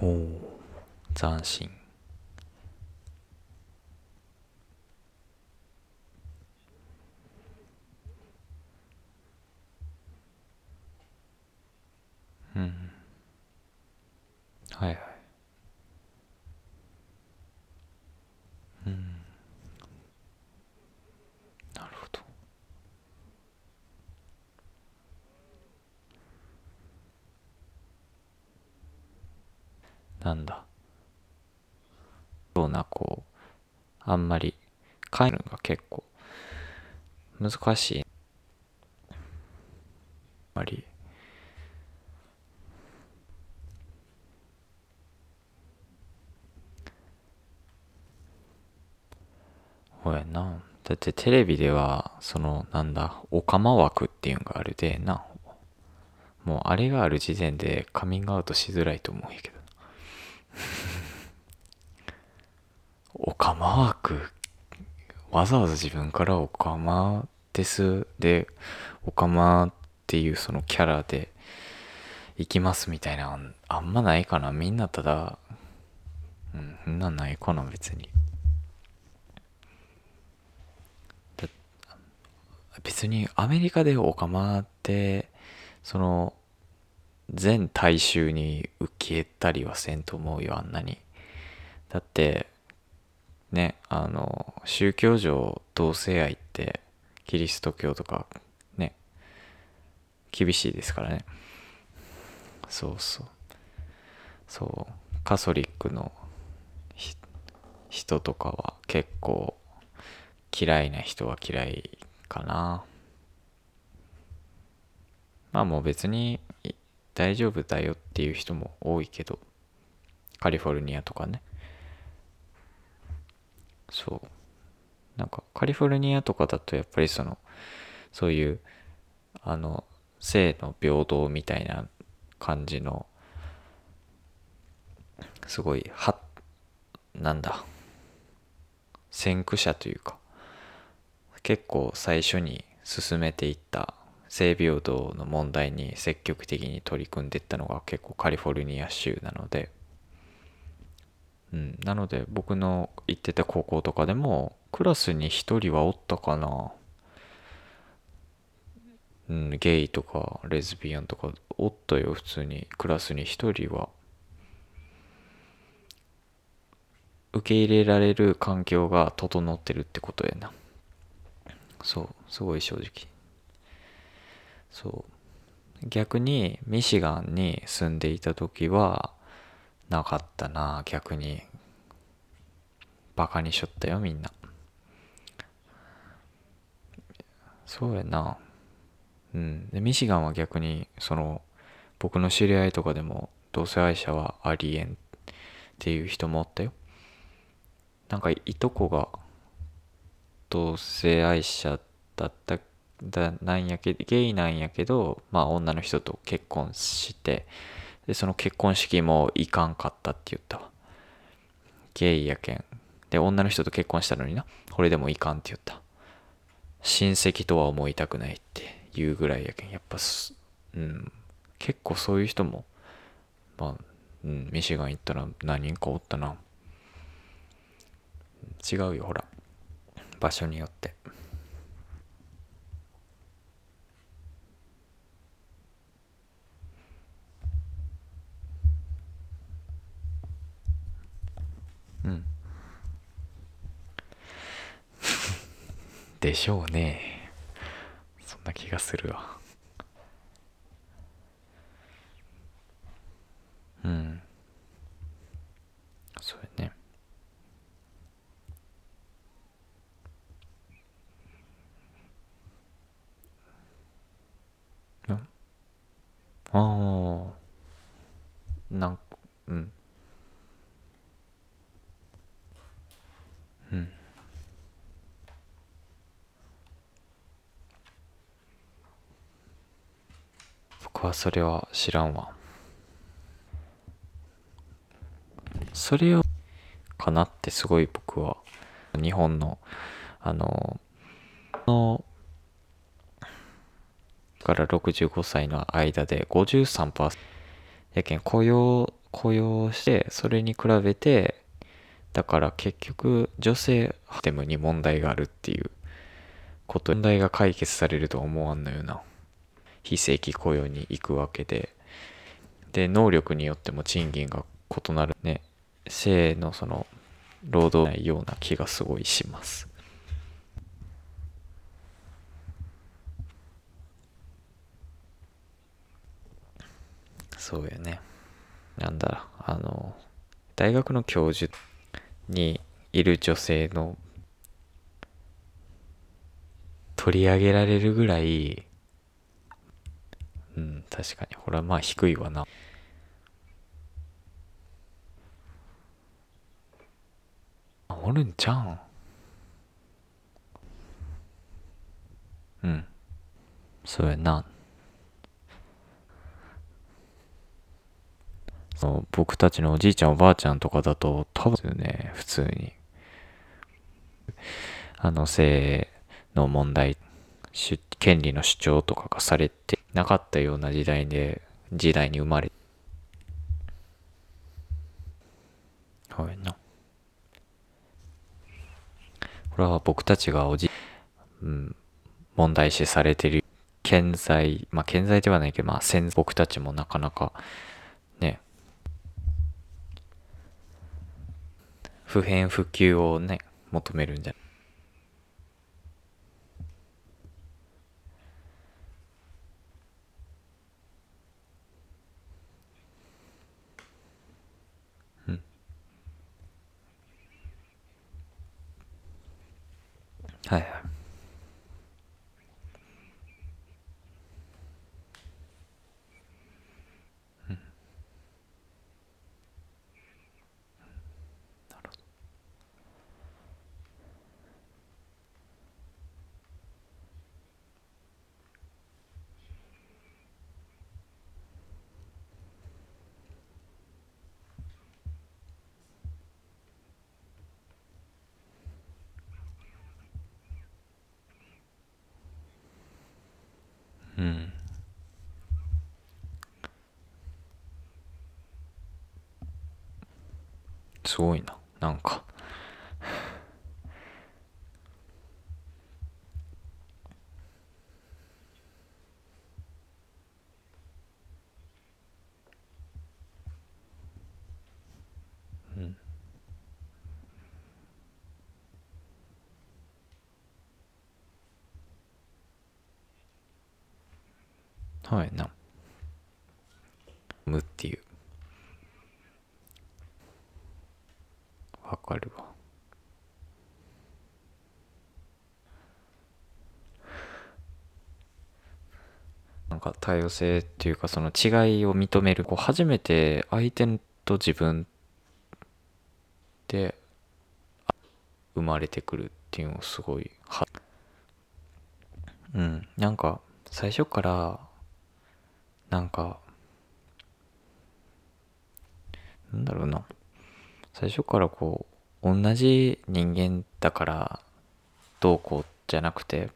おお斬新うんはいはいうんなるほどなんだ。ようなこうあんまり帰るのが結構難しい。あんまり。ほやなだってテレビではそのなんだオカマ枠っていうんがあるでなもうあれがある時点でカミングアウトしづらいと思うんやけど。オカマ枠わざわざ自分からオカマですでオカマっていうそのキャラで行きますみたいなあんまないかな。みんなただうんそんなんないかな別に。別にアメリカでオカマってその全大衆に受けたりはせんと思うよあんなに。だってねあの宗教上同性愛ってキリスト教とかね厳しいですからね。そうそう。そう。カソリックの人とかは結構嫌いな人は嫌いかな。まあもう別に大丈夫だよっていう人も多いけどカリフォルニアとかね。そう。なんかカリフォルニアとかだとやっぱりそのそういうあの性の平等みたいな感じのすごいはなんだ。先駆者というか結構最初に進めていった性平等の問題に積極的に取り組んでいったのが結構カリフォルニア州なので、うん、なので僕の行ってた高校とかでもクラスに1人はおったかな、うん、ゲイとかレズビアンとかおったよ普通に。クラスに1人は。受け入れられる環境が整ってるってことやな。そうすごい正直。そう。逆にミシガンに住んでいた時はなかったな逆に。バカにしょったよみんな。そうやな。うん。でミシガンは逆にその僕の知り合いとかでも同性愛者はありえんっていう人もおったよ。なんかいとこが同性愛者だっただなんやけゲイなんやけどまあ女の人と結婚してでその結婚式も行かんかったって言ったわ。ゲイやけん。で女の人と結婚したのになこれでもいかんって言った。親戚とは思いたくないっていうぐらいやけん。やっぱすうん。結構そういう人もまあ、うん、ミシガン行ったら何人かおったな。違うよほら。場所によって。うん。でしょうね。そんな気がするわうんそうやねんああなんうんうんはそれは知らんわ。それをかなってすごい僕は。日本のあののから65歳の間で53%やけん雇用雇用してそれに比べてだから結局女性ハテムに問題があるっていうこと問題が解決されると思わんのよな。非正規雇用に行くわけで。で能力によっても賃金が異なるね。性のその労働ないような気がすごいします。そうやね。なんだあの大学の教授にいる女性の取り上げられるぐらい確かに。これはまあ低いわな。おるんちゃうん？うん。そうやな。そう僕たちのおじいちゃんおばあちゃんとかだと多分ね。普通に。あの性の問題権利の主張とかがされてなかったような時代で時代に生まれはいな。これは僕たちがおじ、うん、問題視されてる。健在まあ健在ではないけどまあ先僕たちもなかなかね。普遍普及をね求めるんじゃ。ないはいうん。すごいななんかうんはいな。むっていう。わかるわ。なんか多様性っていうかその違いを認める。こう初めて相手と自分で生まれてくるっていうのをすごいはうん。なんか最初からなんかなんだろうな。最初からこう同じ人間だからどうこうじゃなくて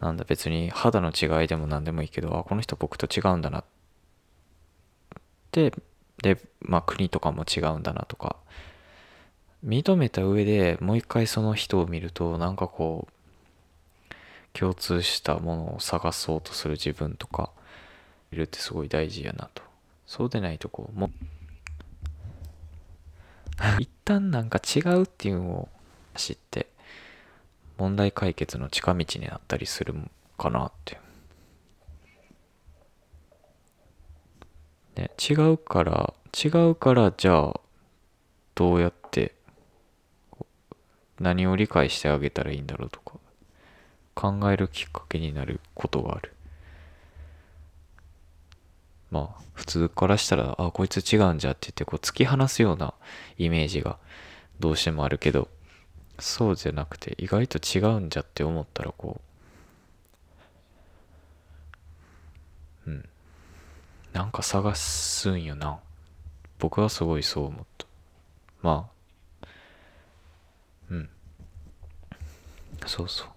なんだ別に肌の違いでも何でもいいけどあこの人僕と違うんだなってでまあ国とかも違うんだなとか認めた上でもう一回その人を見るとなんかこう共通したものを探そうとする自分とかいるってすごい大事やなと。そうでないとこうも 一旦なんか違うっていうのを知って問題解決の近道になったりするかなって。ね違うから違うからじゃあどうやって何を理解してあげたらいいんだろうとか考えるきっかけになることがある。まあ普通からしたらあこいつ違うんじゃって言ってこう突き放すようなイメージがどうしてもあるけどそうじゃなくて意外と違うんじゃって思ったらこううん。なんか探すんよな。僕はすごいそう思った。まあうん。そうそう。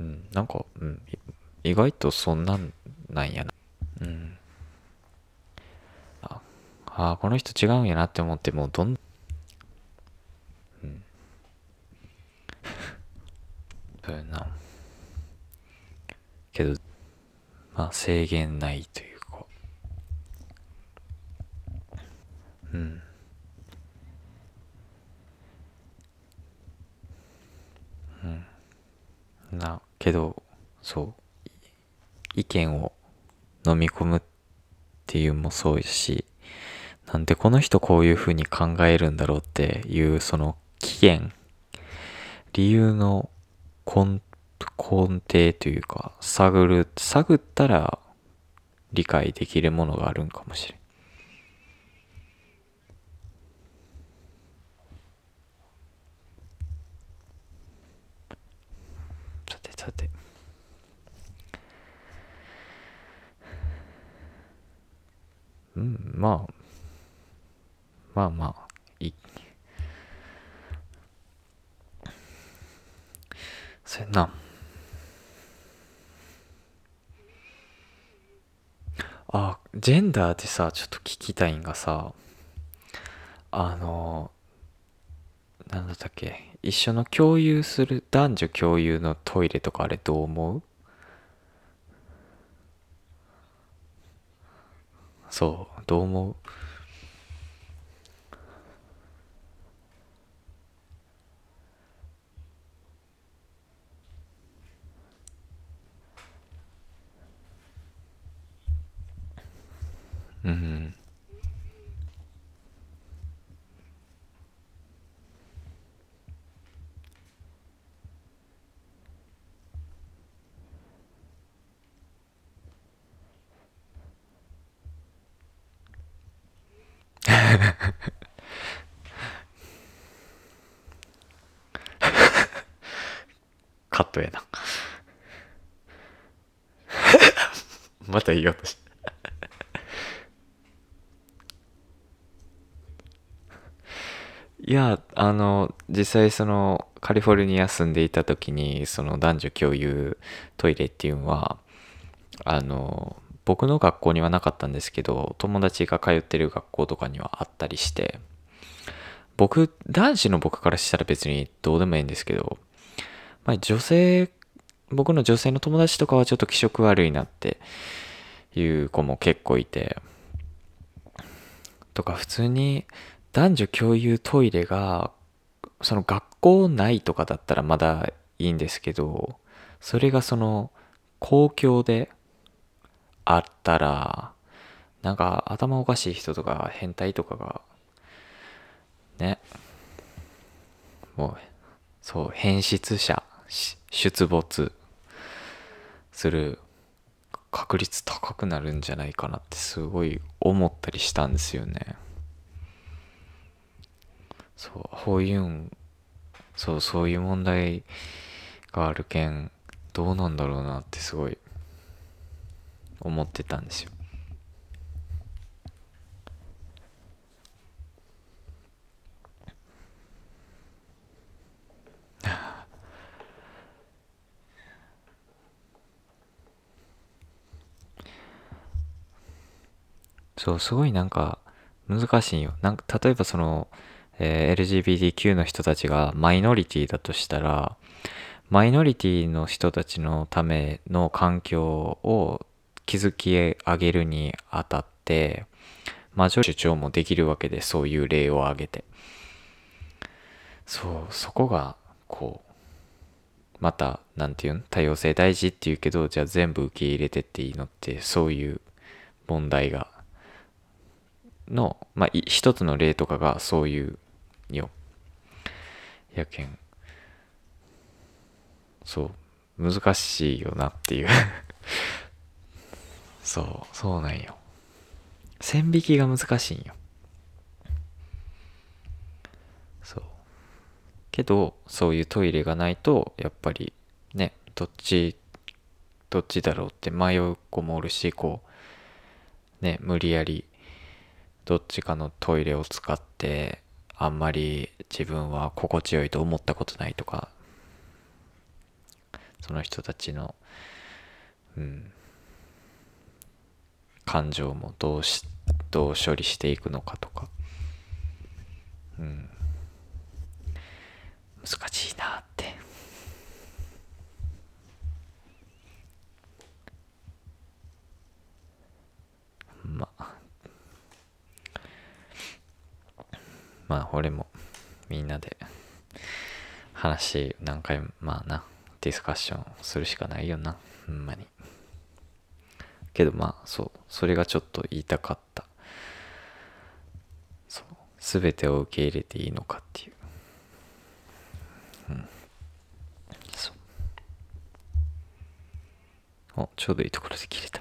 うんなんかうん意外とそんなんなんやな。うん。ああこの人違うんやなって思ってもうどんうん。そうやな。けどまあ制限ないというか。うん。うん。なけどそう。意見を飲み込むっていうもそうですしなんでこの人こういうふうに考えるんだろうっていうその起源理由の根根底というか探る探ったら理解できるものがあるんかもしれん。さてさて。うん。まあまあまあいい。そやな。あジェンダーでさちょっと聞きたいんがさあのなんだったっけ？一緒の共有する男女共有のトイレとかあれどう思う？そうどう思う？うん。カットやな。また言いようとしいやあの実際そのカリフォルニア住んでいた時にその男女共有トイレっていうのはあの僕の学校にはなかったんですけど友達が通ってる学校とかにはあったりして僕男子の僕からしたら別にどうでもいいんですけど、まあ、女性僕の女性の友達とかはちょっと気色悪いなっていう子も結構いて。とか普通に男女共有トイレがその学校内とかだったらまだいいんですけどそれがその公共であったらなんか頭おかしい人とか変態とかがねもうそう変質者出没する確率高くなるんじゃないかなってすごい思ったりしたんですよね。そうこういうんそうそういう問題があるけんどうなんだろうなってすごい思ってたんですよ。そうすごいなんか難しいよ。なんか例えばそのえー、LGBTQ の人たちがマイノリティだとしたらマイノリティの人たちのための環境を築き上げるにあたって魔女主張もできるわけでそういう例を挙げて。そうそこがこうまた何て言うん？多様性大事って言うけどじゃあ全部受け入れてっていいのってそういう問題がのまあ一つの例とかがそういうよ。やけんそう。難しいよなっていう。そう。そうなんよ。線引きが難しいんよ。そう。けどそういうトイレがないとやっぱりねどっちどっちだろうって迷う子もおるしこうね無理やりどっちかのトイレを使ってあんまり自分は心地よいと思ったことないとかその人たちのうん感情もどうしどう処理していくのかとか。うん。難しいなってまあまあ俺もみんなで話何回もまあなディスカッションするしかないよな。ほんまに。けどまあそう。それがちょっと言いたかった。そう。全てを受け入れていいのかっていう。うん。そう。おちょうどいいところで切れた。